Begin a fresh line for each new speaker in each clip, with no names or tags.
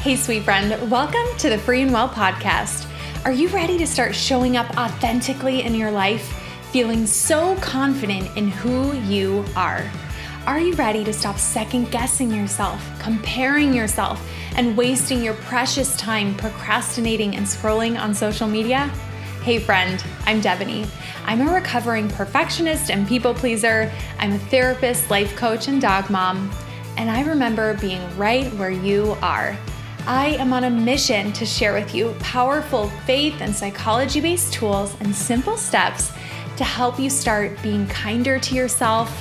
Hey, sweet friend, welcome to the Free and Well podcast. Are you ready to start showing up authentically in your life, feeling so confident in who you are? Are you ready to stop second guessing yourself, comparing yourself, and wasting your precious time procrastinating and scrolling on social media? Hey, friend, I'm Debony. I'm a recovering perfectionist and people pleaser. I'm a therapist, life coach, and dog mom. And I remember being right where you are. I am on a mission to share with you powerful faith and psychology based tools and simple steps to help you start being kinder to yourself,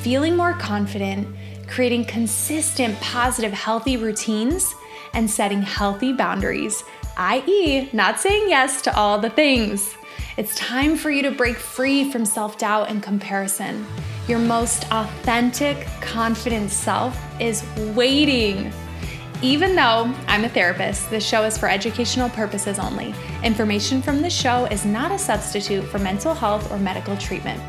feeling more confident, creating consistent, positive, healthy routines, and setting healthy boundaries, i.e., not saying yes to all the things. It's time for you to break free from self doubt and comparison. Your most authentic, confident self is waiting even though I'm a therapist, this show is for educational purposes only. Information from the show is not a substitute for mental health or medical treatment.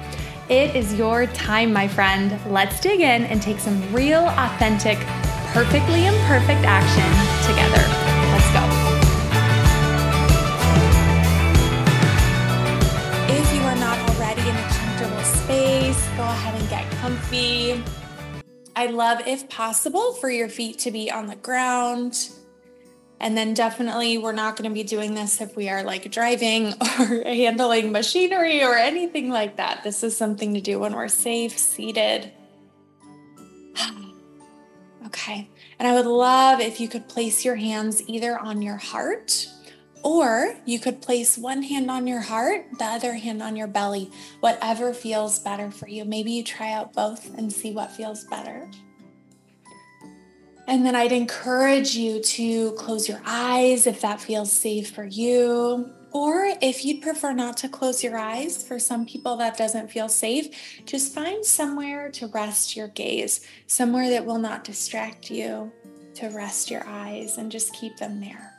It is your time, my friend. Let's dig in and take some real, authentic, perfectly imperfect action together. I love, if possible, for your feet to be on the ground. And then definitely, we're not going to be doing this if we are like driving or handling machinery or anything like that. This is something to do when we're safe, seated. okay. And I would love if you could place your hands either on your heart or you could place one hand on your heart, the other hand on your belly, whatever feels better for you. Maybe you try out both and see what feels better. And then I'd encourage you to close your eyes if that feels safe for you. Or if you'd prefer not to close your eyes, for some people that doesn't feel safe, just find somewhere to rest your gaze, somewhere that will not distract you, to rest your eyes and just keep them there.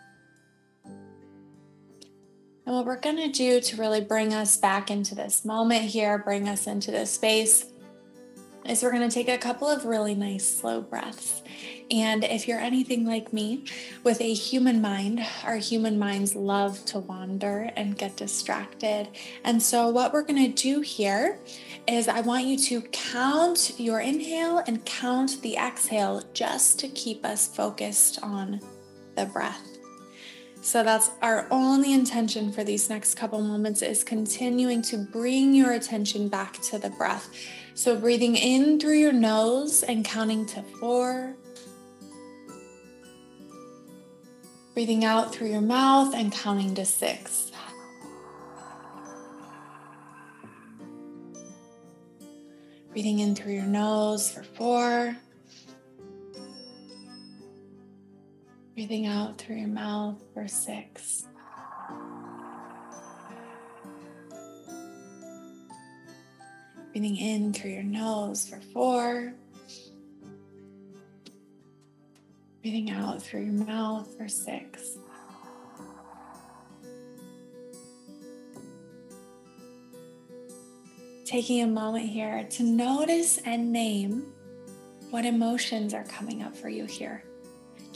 And what we're going to do to really bring us back into this moment here, bring us into this space, is we're going to take a couple of really nice slow breaths. And if you're anything like me with a human mind, our human minds love to wander and get distracted. And so, what we're going to do here is I want you to count your inhale and count the exhale just to keep us focused on the breath. So that's our only intention for these next couple moments is continuing to bring your attention back to the breath. So breathing in through your nose and counting to four. Breathing out through your mouth and counting to six. Breathing in through your nose for four. Breathing out through your mouth for six. Breathing in through your nose for four. Breathing out through your mouth for six. Taking a moment here to notice and name what emotions are coming up for you here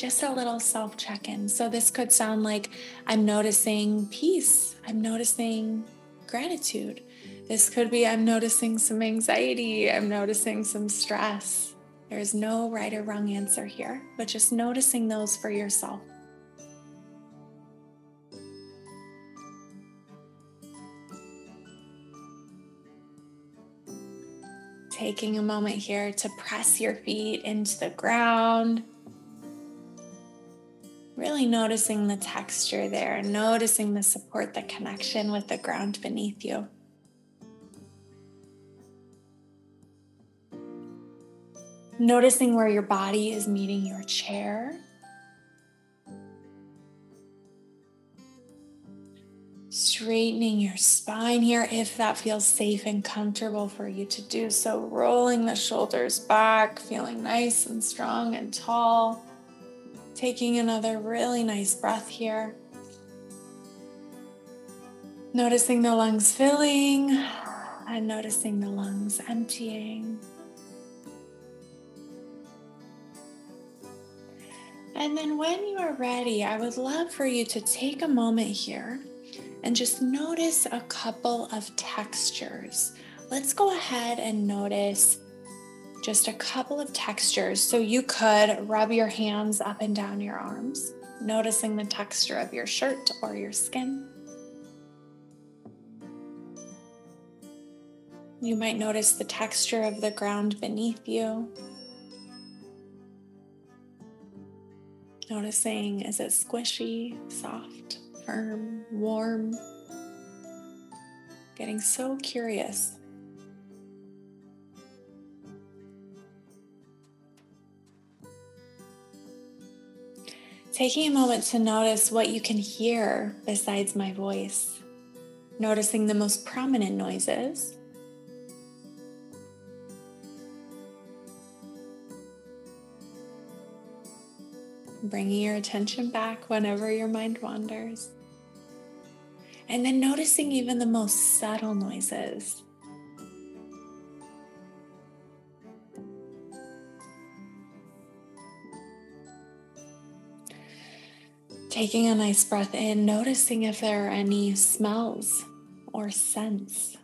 just a little self check in. So, this could sound like I'm noticing peace, I'm noticing gratitude. This could be I'm noticing some anxiety, I'm noticing some stress. There's no right or wrong answer here, but just noticing those for yourself. Taking a moment here to press your feet into the ground really noticing the texture there, noticing the support, the connection with the ground beneath you. Noticing where your body is meeting your chair. Straightening your spine here if that feels safe and comfortable for you to do so. Rolling the shoulders back, feeling nice and strong and tall. Taking another really nice breath here. Noticing the lungs filling and noticing the lungs emptying. And then when you are ready, I would love for you to take a moment here and just notice a couple of textures. Let's go ahead and notice just a couple of textures. So you could rub your hands up and down your arms, noticing the texture of your shirt or your skin. You might notice the texture of the ground beneath you. Noticing is it squishy, soft, firm, warm? Getting so curious. Taking a moment to notice what you can hear besides my voice, noticing the most prominent noises. Bringing your attention back whenever your mind wanders. And then noticing even the most subtle noises. Taking a nice breath in, noticing if there are any smells or scents.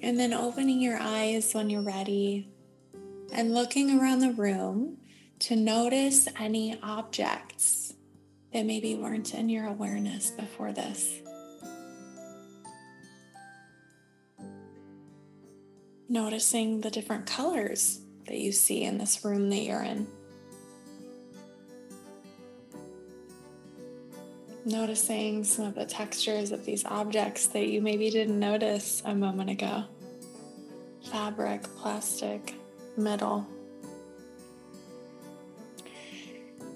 And then opening your eyes when you're ready and looking around the room to notice any objects that maybe weren't in your awareness before this. Noticing the different colors that you see in this room that you're in. noticing some of the textures of these objects that you maybe didn't notice a moment ago fabric, plastic, metal.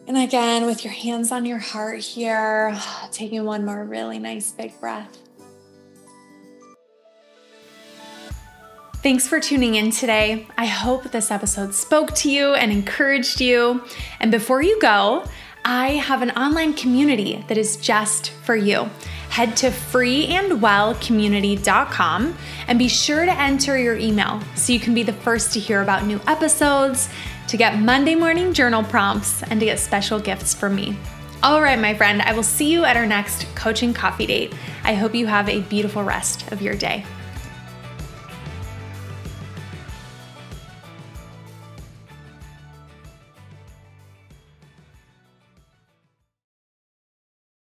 And again, with your hands on your heart here, taking one more really nice big breath. Thanks for tuning in today. I hope this episode spoke to you and encouraged you. And before you go, I have an online community that is just for you. Head to freeandwellcommunity.com and be sure to enter your email so you can be the first to hear about new episodes, to get Monday morning journal prompts, and to get special gifts from me. All right, my friend, I will see you at our next coaching coffee date. I hope you have a beautiful rest of your day.